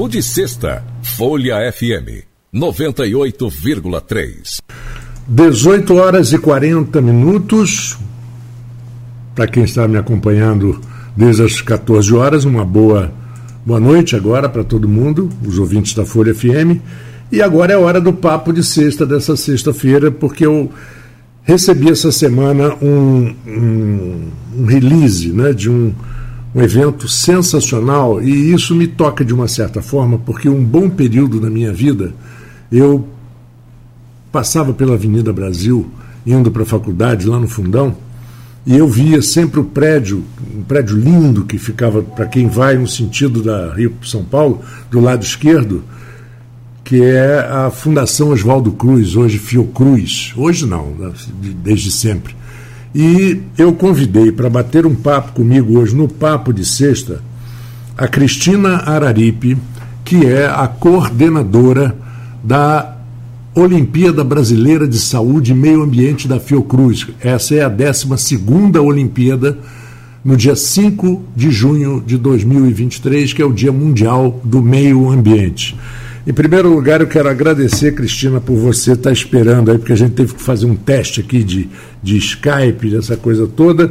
Papo de Sexta, Folha FM 98,3. 18 horas e 40 minutos. Para quem está me acompanhando desde as 14 horas, uma boa, boa noite agora para todo mundo, os ouvintes da Folha FM. E agora é hora do papo de sexta dessa sexta-feira, porque eu recebi essa semana um, um, um release né, de um um evento sensacional e isso me toca de uma certa forma, porque um bom período na minha vida eu passava pela Avenida Brasil, indo para a faculdade lá no fundão, e eu via sempre o prédio, um prédio lindo que ficava para quem vai no sentido da Rio São Paulo, do lado esquerdo, que é a Fundação Oswaldo Cruz, hoje Fiocruz. Hoje não, desde sempre. E eu convidei para bater um papo comigo hoje no Papo de Sexta a Cristina Araripe, que é a coordenadora da Olimpíada Brasileira de Saúde e Meio Ambiente da Fiocruz. Essa é a 12 Olimpíada, no dia 5 de junho de 2023, que é o Dia Mundial do Meio Ambiente. Em primeiro lugar, eu quero agradecer, Cristina, por você estar esperando aí, porque a gente teve que fazer um teste aqui de, de Skype, dessa coisa toda,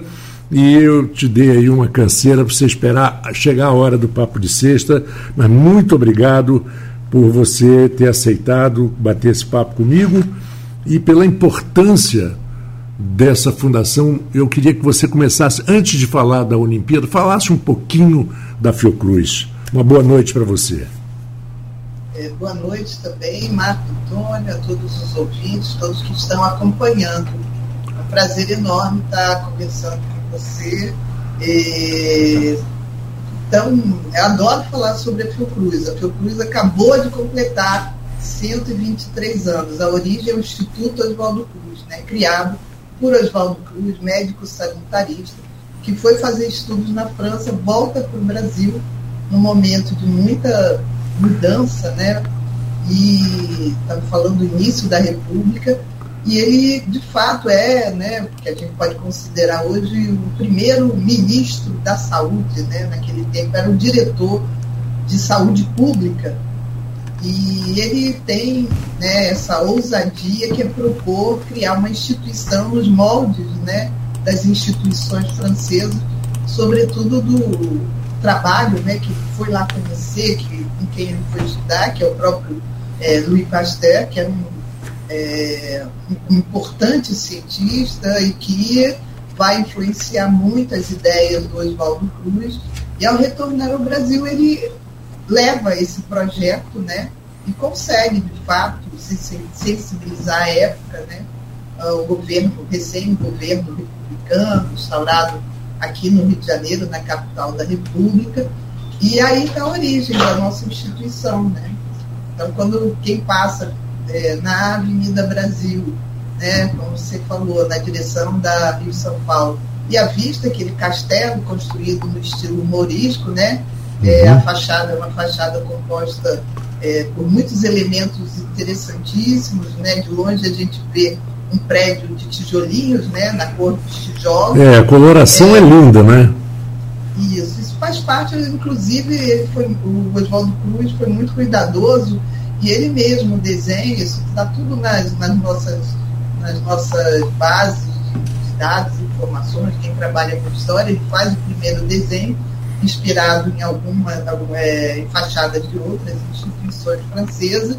e eu te dei aí uma canseira para você esperar chegar a hora do papo de sexta, mas muito obrigado por você ter aceitado bater esse papo comigo e pela importância dessa fundação. Eu queria que você começasse, antes de falar da Olimpíada, falasse um pouquinho da Fiocruz. Uma boa noite para você. É, boa noite também, Marco Antônio, a todos os ouvintes, todos que estão acompanhando. É um prazer enorme estar conversando com você. É, então, eu adoro falar sobre a Fiocruz. A Fiocruz acabou de completar 123 anos. A origem é o Instituto Oswaldo Cruz, né, criado por Oswaldo Cruz, médico sanitarista, que foi fazer estudos na França, volta para o Brasil num momento de muita mudança, né? E estamos falando do início da República, e ele de fato é, né, que a gente pode considerar hoje o primeiro ministro da saúde, né? Naquele tempo era o diretor de saúde pública. E ele tem né, essa ousadia que é propor criar uma instituição nos moldes né, das instituições francesas, sobretudo do trabalho né, que foi lá conhecer, que com quem ele foi estudar, que é o próprio é, Louis Pasteur, que é um, é, um importante cientista e que vai influenciar muito as ideias do Oswaldo Cruz. E ao retornar ao Brasil, ele leva esse projeto, né? E consegue, de fato, sensibilizar a época, né? O governo, recém-governo republicano, instaurado aqui no Rio de Janeiro, na capital da República, e aí está a origem da nossa instituição, né? Então, quando quem passa é, na Avenida Brasil, né, como você falou, na direção da Rio São Paulo, e a vista aquele castelo construído no estilo morisco, né? É, a uhum. fachada é uma fachada composta é, por muitos elementos interessantíssimos, né? De longe a gente vê um prédio de tijolinhos, né? Na cor dos tijolos. É, a coloração é, é linda, né? Isso, isso faz parte, inclusive, foi, o Oswaldo Cruz foi muito cuidadoso e ele mesmo desenha, isso está tudo nas, nas, nossas, nas nossas bases de dados, informações, quem trabalha com história, ele faz o primeiro desenho, inspirado em alguma, é, em fachadas de outras instituições francesas,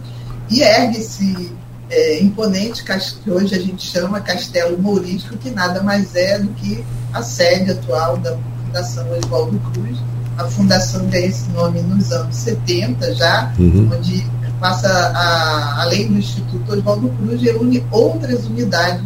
e ergue esse é, imponente que hoje a gente chama Castelo Mourisco, que nada mais é do que a sede atual da Fundação Oswaldo Cruz. A fundação ganha esse nome nos anos 70 já, uhum. onde passa, a, além do Instituto Oswaldo Cruz, reúne outras unidades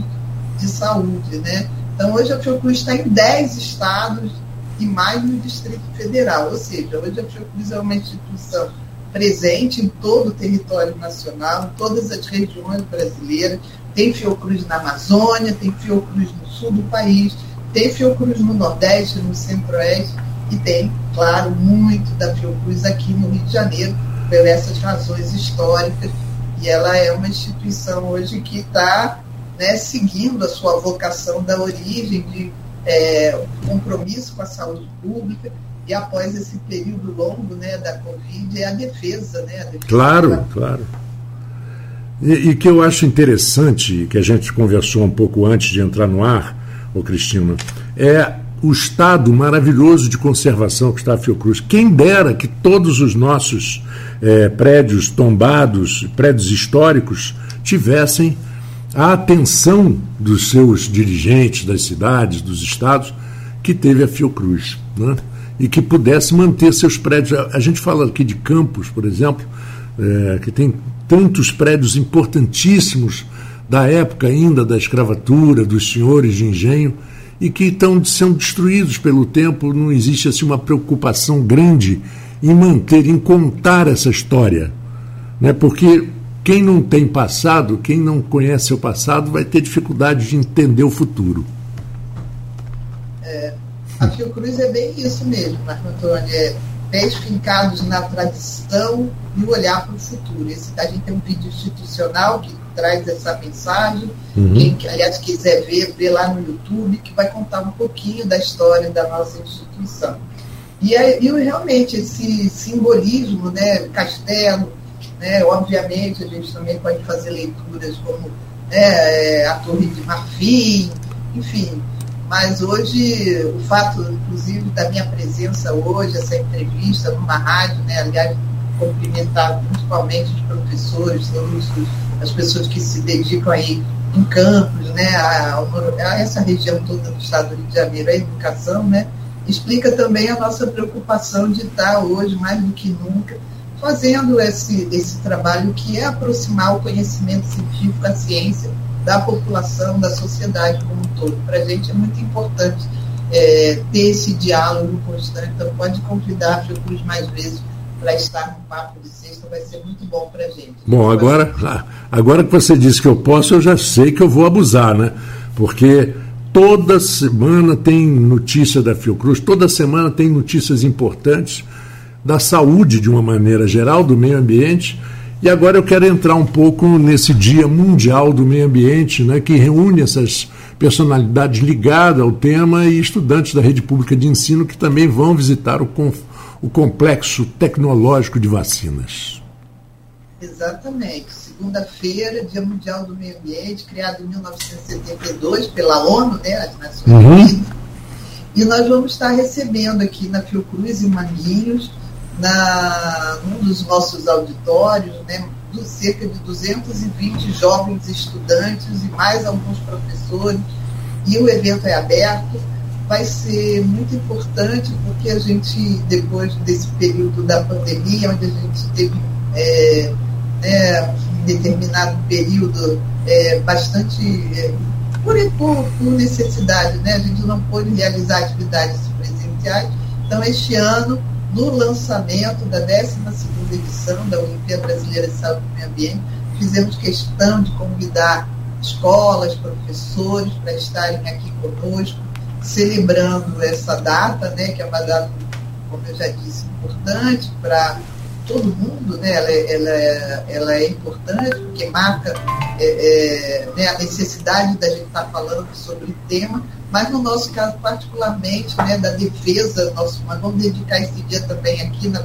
de saúde. Né? Então, hoje a Fiocruz está em 10 estados e mais no Distrito Federal, ou seja, hoje a Fiocruz é uma instituição presente em todo o território nacional, em todas as regiões brasileiras. Tem Fiocruz na Amazônia, tem Fiocruz no sul do país, tem Fiocruz no Nordeste, no Centro-Oeste e tem, claro, muito da Fiocruz aqui no Rio de Janeiro, por essas razões históricas. E ela é uma instituição hoje que está né, seguindo a sua vocação da origem de é, compromisso com a saúde pública e após esse período longo né, da Covid é a defesa. Né, a defesa claro, da... claro. E, e, que eu acho interessante, que a gente conversou um pouco antes de entrar no ar, ô Cristina, é o estado maravilhoso de conservação que está a Fiocruz. Quem dera que todos os nossos é, prédios tombados, prédios históricos, tivessem a atenção dos seus dirigentes das cidades, dos estados, que teve a Fiocruz. Né? E que pudesse manter seus prédios. A gente fala aqui de Campos, por exemplo, é, que tem tantos prédios importantíssimos da época ainda da escravatura, dos senhores de engenho, e que estão sendo destruídos pelo tempo. Não existe assim, uma preocupação grande em manter, em contar essa história. Né? Porque quem não tem passado, quem não conhece o passado, vai ter dificuldade de entender o futuro. É, a Fiocruz é bem isso mesmo, Marco Antônio. É pés fincados na tradição e o olhar para o futuro. Esse, a gente tem um vídeo institucional que traz essa mensagem. Uhum. Quem, aliás, quiser ver, vê lá no YouTube, que vai contar um pouquinho da história da nossa instituição. E, e realmente esse simbolismo, né, castelo, né? Obviamente, a gente também pode fazer leituras como né, é, a Torre de Marfim, enfim. Mas hoje, o fato, inclusive, da minha presença hoje, essa entrevista numa rádio, né, aliás, cumprimentar principalmente os professores, todos as pessoas que se dedicam aí em campos, né, a, a, essa região toda do estado do Rio de Janeiro, a educação, né, explica também a nossa preocupação de estar hoje, mais do que nunca, fazendo esse, esse trabalho que é aproximar o conhecimento científico, a ciência, da população, da sociedade como um todo. Para a gente é muito importante é, ter esse diálogo constante. Então, pode convidar a Fiocruz mais vezes para estar no Papo de Sexta, vai ser muito bom para a gente. Bom, agora, agora que você disse que eu posso, eu já sei que eu vou abusar, né? Porque toda semana tem notícia da Fiocruz, toda semana tem notícias importantes da saúde de uma maneira geral, do meio ambiente. E agora eu quero entrar um pouco nesse Dia Mundial do Meio Ambiente, né, que reúne essas personalidades ligadas ao tema e estudantes da rede pública de ensino que também vão visitar o, o complexo tecnológico de vacinas. Exatamente. Segunda-feira, Dia Mundial do Meio Ambiente, criado em 1972 pela ONU, né, as Nações uhum. Unidas. E nós vamos estar recebendo aqui na Fiocruz e Manguinhos na um dos nossos auditórios, né, cerca de 220 jovens estudantes e mais alguns professores, e o evento é aberto. Vai ser muito importante porque a gente, depois desse período da pandemia, onde a gente teve é, né, um determinado período é, bastante é, por, por, por, necessidade, né? a gente não pôde realizar atividades presenciais. Então, este ano no lançamento da 12 edição da Olimpíada Brasileira de Saúde e Meio Ambiente, fizemos questão de convidar escolas, professores para estarem aqui conosco, celebrando essa data, né, que é uma data, como eu já disse, importante para todo mundo, né, ela, é, ela, é, ela é importante porque marca é, é, né, a necessidade da gente estar falando sobre o tema, mas no nosso caso particularmente, né, da defesa, nós, nós vamos dedicar esse dia também aqui na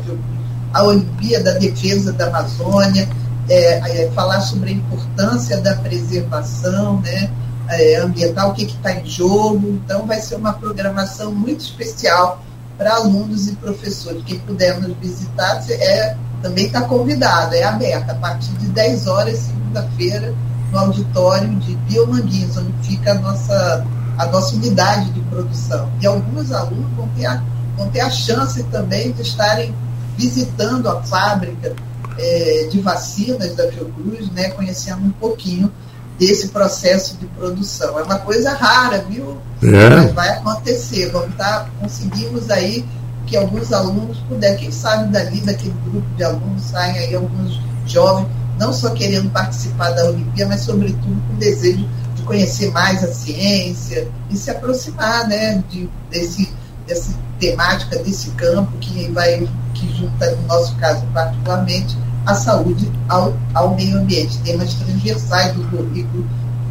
a Olimpíada, da defesa da Amazônia, é, é, falar sobre a importância da preservação né, é, ambiental, o que está em jogo. Então, vai ser uma programação muito especial para alunos e professores. Quem puder nos visitar é, também está convidado, é aberta a partir de 10 horas, segunda-feira, no auditório de Biomanguinhos, onde fica a nossa a nossa unidade de produção. E alguns alunos vão ter a, vão ter a chance também de estarem visitando a fábrica é, de vacinas da Fiocruz, né, conhecendo um pouquinho desse processo de produção. É uma coisa rara, viu? É. Mas vai acontecer. Vamos estar, tá, conseguimos aí que alguns alunos puderem, quem sabe dali, daquele grupo de alunos, saem aí alguns jovens, não só querendo participar da Olimpíada, mas sobretudo com desejo conhecer mais a ciência e se aproximar né, de, desse, dessa temática, desse campo que vai que junta, no nosso caso particularmente, a saúde ao, ao meio ambiente, temas transversais do currículo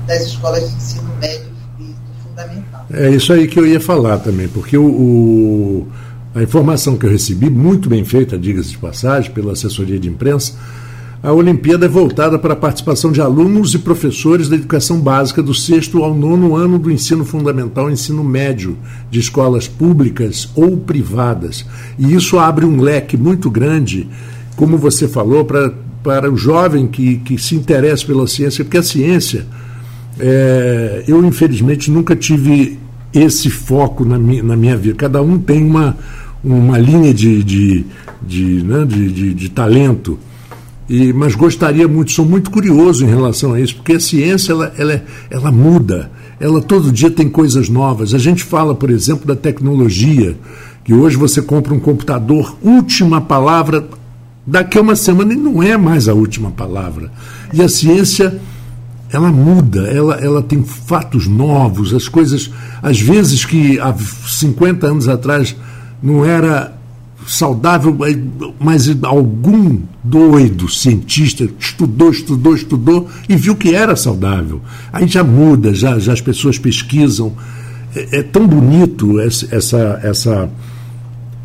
das escolas de ensino médio e fundamental. É isso aí que eu ia falar também, porque o, o A informação que eu recebi, muito bem feita, diga-se de passagem, pela assessoria de imprensa, a Olimpíada é voltada para a participação de alunos e professores da educação básica do sexto ao nono ano do ensino fundamental e ensino médio, de escolas públicas ou privadas. E isso abre um leque muito grande, como você falou, para, para o jovem que, que se interessa pela ciência, porque a ciência, é, eu infelizmente nunca tive esse foco na minha, na minha vida. Cada um tem uma, uma linha de, de, de, né, de, de, de talento e, mas gostaria muito, sou muito curioso em relação a isso, porque a ciência ela, ela, ela muda, ela todo dia tem coisas novas. A gente fala, por exemplo, da tecnologia, que hoje você compra um computador, última palavra, daqui a uma semana e não é mais a última palavra. E a ciência ela muda, ela, ela tem fatos novos, as coisas, às vezes que há 50 anos atrás não era saudável, mas algum doido cientista estudou, estudou, estudou e viu que era saudável. Aí já muda, já, já as pessoas pesquisam. É, é tão bonito essa, essa,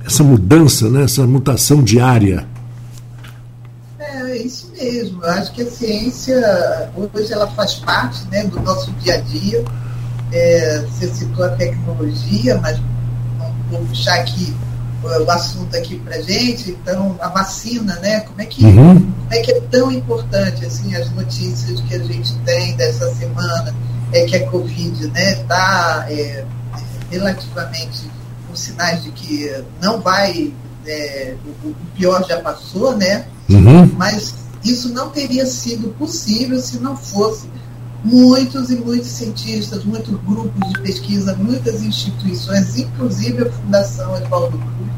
essa, mudança, né? essa mutação diária. É, é isso mesmo. Eu acho que a ciência hoje ela faz parte né, do nosso dia a dia. É, você citou a tecnologia, mas vou puxar aqui o assunto aqui para gente, então a vacina, né? Como é que uhum. como é que é tão importante assim as notícias que a gente tem dessa semana é que a Covid, né, está é, relativamente com sinais de que não vai, é, o, o, pior já passou, né? Uhum. Mas isso não teria sido possível se não fosse muitos e muitos cientistas, muitos grupos de pesquisa, muitas instituições, inclusive a Fundação Edvaldo Cruz,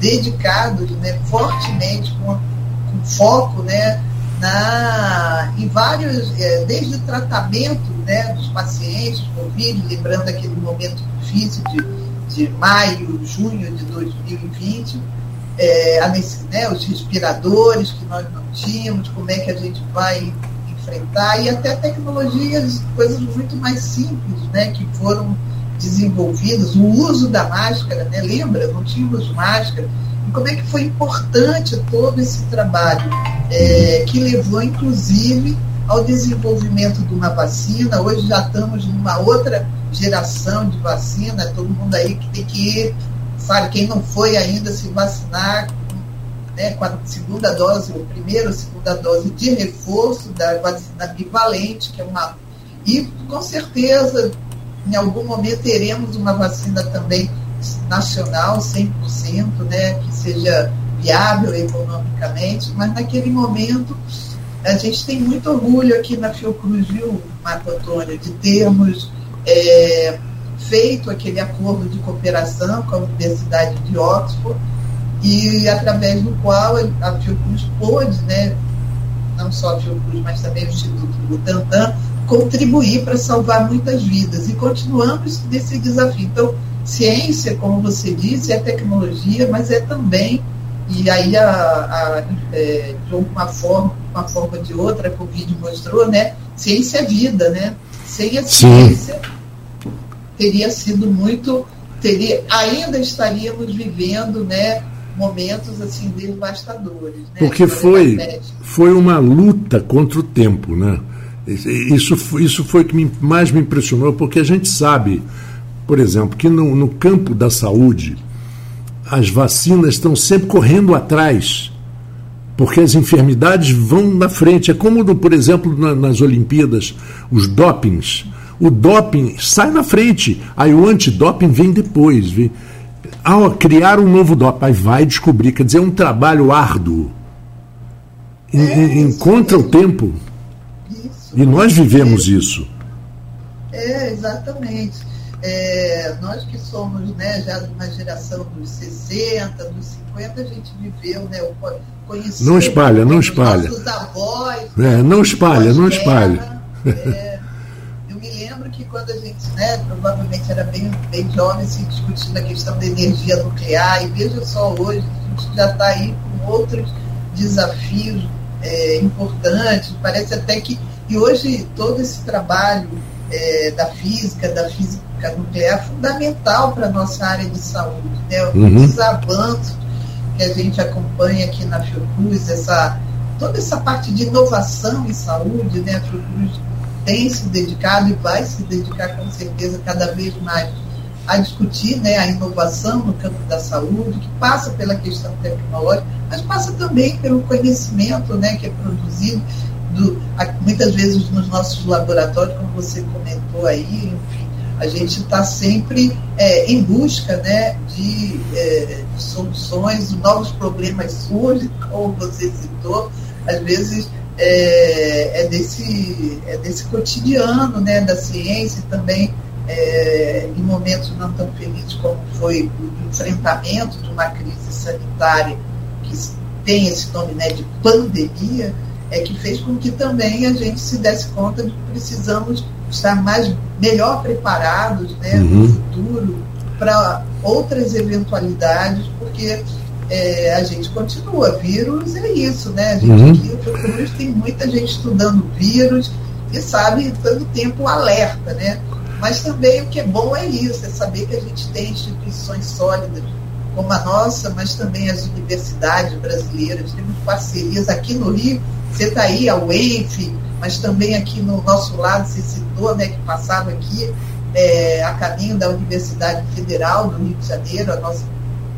dedicados né, fortemente, com, com foco né, na, em vários, é, desde o tratamento né, dos pacientes Covid, lembrando aquele momento difícil de, de maio, junho de 2020, é, a, né, os respiradores que nós não tínhamos, como é que a gente vai enfrentar, e até tecnologias, coisas muito mais simples, né, que foram desenvolvidas, o uso da máscara, né, lembra? Não tínhamos máscara. E como é que foi importante todo esse trabalho, é, que levou, inclusive, ao desenvolvimento de uma vacina. Hoje já estamos numa outra geração de vacina, todo mundo aí que tem que ir, sabe, quem não foi ainda se vacinar né, com a segunda dose, ou primeira ou segunda dose de reforço da vacina bivalente, que é uma. E com certeza, em algum momento, teremos uma vacina também nacional, 100%, né, que seja viável economicamente, mas naquele momento a gente tem muito orgulho aqui na Fiocruz, viu, Marco Antônio, de termos é, feito aquele acordo de cooperação com a Universidade de Oxford e através do qual a Fiocruz pôde, né, não só a Fiocruz, mas também o Instituto Butantan, contribuir para salvar muitas vidas. E continuamos nesse desafio. Então, ciência, como você disse, é tecnologia, mas é também, e aí a, a, é, de uma forma, uma forma ou de outra, o vídeo mostrou, né? Ciência é vida, né? Sem a ciência Sim. teria sido muito, teria, ainda estaríamos vivendo, né? Momentos assim devastadores. Né? Porque foi, foi uma luta contra o tempo, né? Isso, isso foi o que me, mais me impressionou, porque a gente sabe, por exemplo, que no, no campo da saúde, as vacinas estão sempre correndo atrás, porque as enfermidades vão na frente. É como, por exemplo, na, nas Olimpíadas, os dopings. O doping sai na frente, aí o antidoping vem depois. Vem, ao criar um novo doping, vai descobrir, quer dizer, é um trabalho árduo. É, encontra o tempo. Isso. E nós vivemos isso. É, exatamente. É, nós que somos né, já de uma geração dos 60, dos 50, a gente viveu, né, conheceu não espalha, não espalha. nossos avós. É, não espalha, não espalha. É, quando a gente, né, provavelmente era bem, bem jovem, se discutindo a questão da energia nuclear, e veja só hoje, a gente já está aí com outros desafios é, importantes, parece até que, e hoje todo esse trabalho é, da física, da física nuclear, fundamental para a nossa área de saúde. Né? Uhum. Os avanços que a gente acompanha aqui na Fiocruz, essa, toda essa parte de inovação em saúde, né? a Fiocruz tem se dedicado e vai se dedicar com certeza cada vez mais a discutir né, a inovação no campo da saúde, que passa pela questão tecnológica, mas passa também pelo conhecimento né, que é produzido do, muitas vezes nos nossos laboratórios, como você comentou aí, enfim, a gente está sempre é, em busca né, de, é, de, soluções, novos problemas surgem, como você citou, às vezes é, é, desse, é desse cotidiano né, da ciência também é, em momentos não tão felizes como foi o enfrentamento de uma crise sanitária que tem esse nome né, de pandemia, é que fez com que também a gente se desse conta de que precisamos estar mais melhor preparados né, uhum. no futuro para outras eventualidades, porque é, a gente continua. Vírus é isso, né? A gente uhum. aqui, o tem muita gente estudando vírus e sabe todo tempo alerta, né? Mas também o que é bom é isso, é saber que a gente tem instituições sólidas como a nossa, mas também as universidades brasileiras, temos parcerias aqui no Rio, você está aí, a UENF, mas também aqui no nosso lado, você citou, né, que passava aqui é, a caminho da Universidade Federal do Rio de Janeiro, a nossa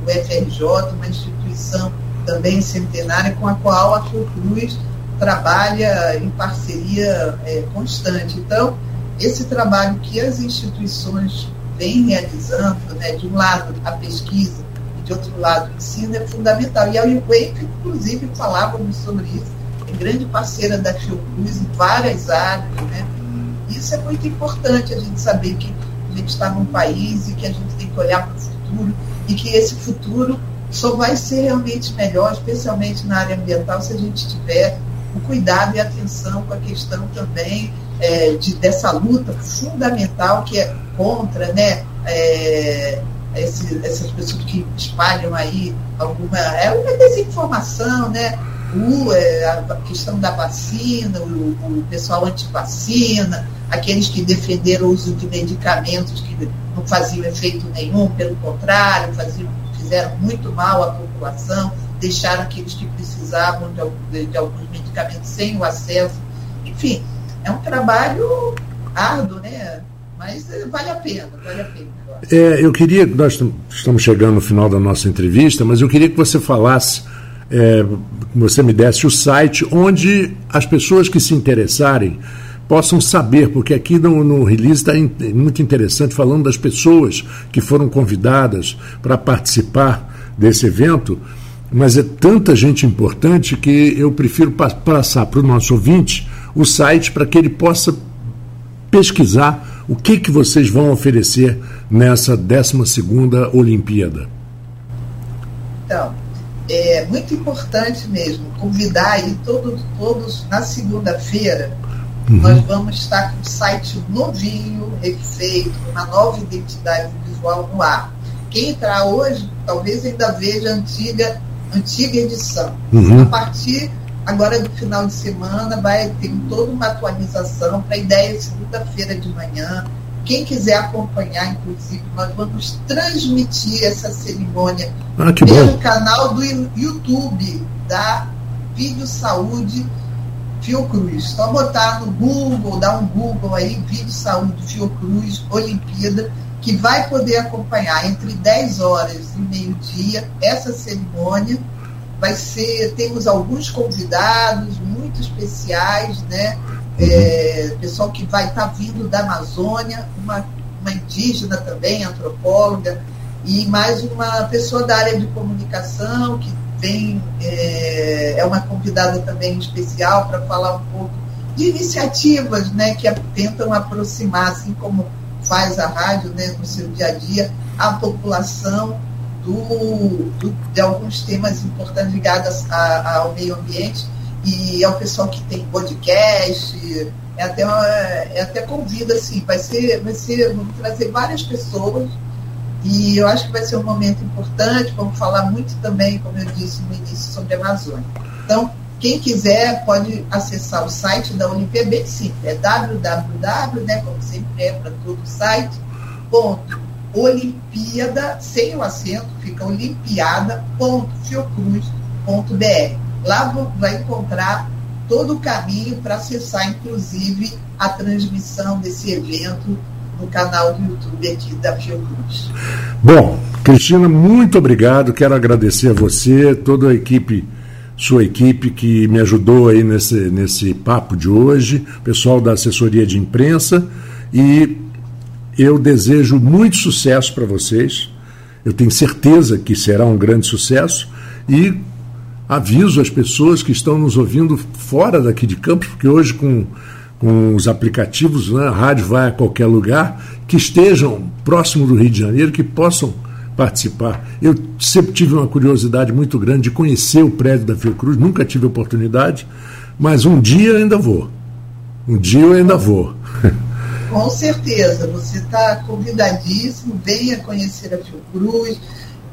UFRJ, uma instituição também centenária com a qual a Fiocruz trabalha em parceria é, constante. Então, esse trabalho que as instituições vêm realizando, né, de um lado a pesquisa e de outro lado o ensino, é fundamental. E a UEP, inclusive, falávamos sobre isso, é grande parceira da Fiocruz em várias áreas. Né? Isso é muito importante, a gente saber que a gente está num país e que a gente tem que olhar para o futuro e que esse futuro só vai ser realmente melhor, especialmente na área ambiental, se a gente tiver o cuidado e atenção com a questão também é, de, dessa luta fundamental que é contra né, é, esse, essas pessoas que espalham aí alguma é uma desinformação, né? O, é, a questão da vacina, o, o pessoal antivacina, aqueles que defenderam o uso de medicamentos que não faziam efeito nenhum, pelo contrário, faziam, fizeram muito mal à população, deixaram aqueles que precisavam de, de, de alguns medicamentos sem o acesso. Enfim, é um trabalho árduo, né? Mas eh, vale a pena, vale a pena. É, eu queria, nós estamos chegando no final da nossa entrevista, mas eu queria que você falasse, é, que você me desse o site onde as pessoas que se interessarem possam saber, porque aqui no, no release está muito interessante falando das pessoas que foram convidadas para participar desse evento, mas é tanta gente importante que eu prefiro passar para o nosso ouvinte o site para que ele possa pesquisar o que, que vocês vão oferecer nessa 12 Olimpíada. Então, é muito importante mesmo convidar aí todos, todos na segunda-feira. Uhum. Nós vamos estar com o site novinho, refeito, uma nova identidade visual no ar. Quem entrar hoje, talvez ainda veja a antiga, antiga edição. Uhum. A partir Agora, no final de semana, vai ter toda uma atualização para a ideia segunda-feira de manhã. Quem quiser acompanhar, inclusive, nós vamos transmitir essa cerimônia ah, pelo bom. canal do YouTube da Vídeo Saúde Fiocruz. Só botar no Google, dar um Google aí, Vídeo Saúde Fiocruz Olimpíada, que vai poder acompanhar entre 10 horas e meio-dia essa cerimônia vai ser, temos alguns convidados muito especiais, né? Uhum. É, pessoal que vai estar tá vindo da Amazônia, uma, uma indígena também, antropóloga, e mais uma pessoa da área de comunicação que vem, é, é uma convidada também especial para falar um pouco de iniciativas né, que tentam aproximar, assim como faz a rádio né, no seu dia a dia, a população do, do, de alguns temas importantes ligados a, ao meio ambiente e ao pessoal que tem podcast, é até, é até convida, assim, vai ser, vai ser, vamos trazer várias pessoas e eu acho que vai ser um momento importante, vamos falar muito também, como eu disse no início, sobre a Amazônia. Então, Quem quiser pode acessar o site da Olimpíada, bem simples, é www, né, como sempre é para todo site, ponto, Olimpíada, sem o acento, fica olimpiada.fiocruz.br. Lá vai encontrar todo o caminho para acessar, inclusive, a transmissão desse evento no canal do YouTube aqui da Fiocruz. Bom, Cristina, muito obrigado. Quero agradecer a você, toda a equipe, sua equipe que me ajudou aí nesse, nesse papo de hoje, pessoal da assessoria de imprensa e eu desejo muito sucesso para vocês. Eu tenho certeza que será um grande sucesso e aviso as pessoas que estão nos ouvindo fora daqui de Campos, porque hoje com, com os aplicativos, né, a rádio vai a qualquer lugar, que estejam próximo do Rio de Janeiro, que possam participar. Eu sempre tive uma curiosidade muito grande de conhecer o prédio da Fiocruz, nunca tive oportunidade, mas um dia ainda vou. Um dia eu ainda vou. Com certeza, você está convidadíssimo, venha conhecer a Fiocruz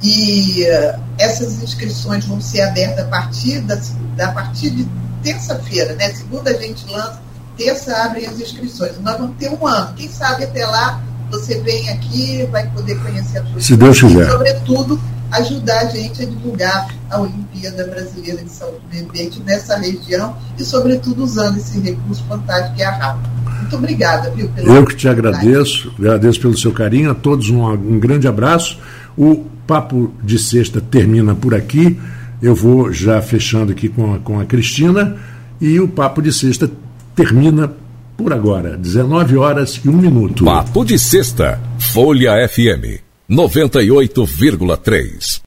e uh, essas inscrições vão ser abertas a partir, da, partir de terça-feira, né? Segunda a gente lança, terça abrem as inscrições. Nós vamos ter um ano. Quem sabe até lá você vem aqui, vai poder conhecer a Fiocruz. Se Deus quiser. E, sobretudo, ajudar a gente a divulgar a Olimpíada Brasileira de Saúde do Meio Ambiente nessa região e, sobretudo, usando esse recurso fantástico que é a RAPA. Muito obrigada, viu? Eu que te agradeço, agradeço pelo seu carinho, a todos um, um grande abraço. O Papo de Sexta termina por aqui. Eu vou já fechando aqui com a, com a Cristina e o Papo de Sexta termina por agora, 19 horas e 1 minuto. Papo de Sexta, Folha FM 98,3.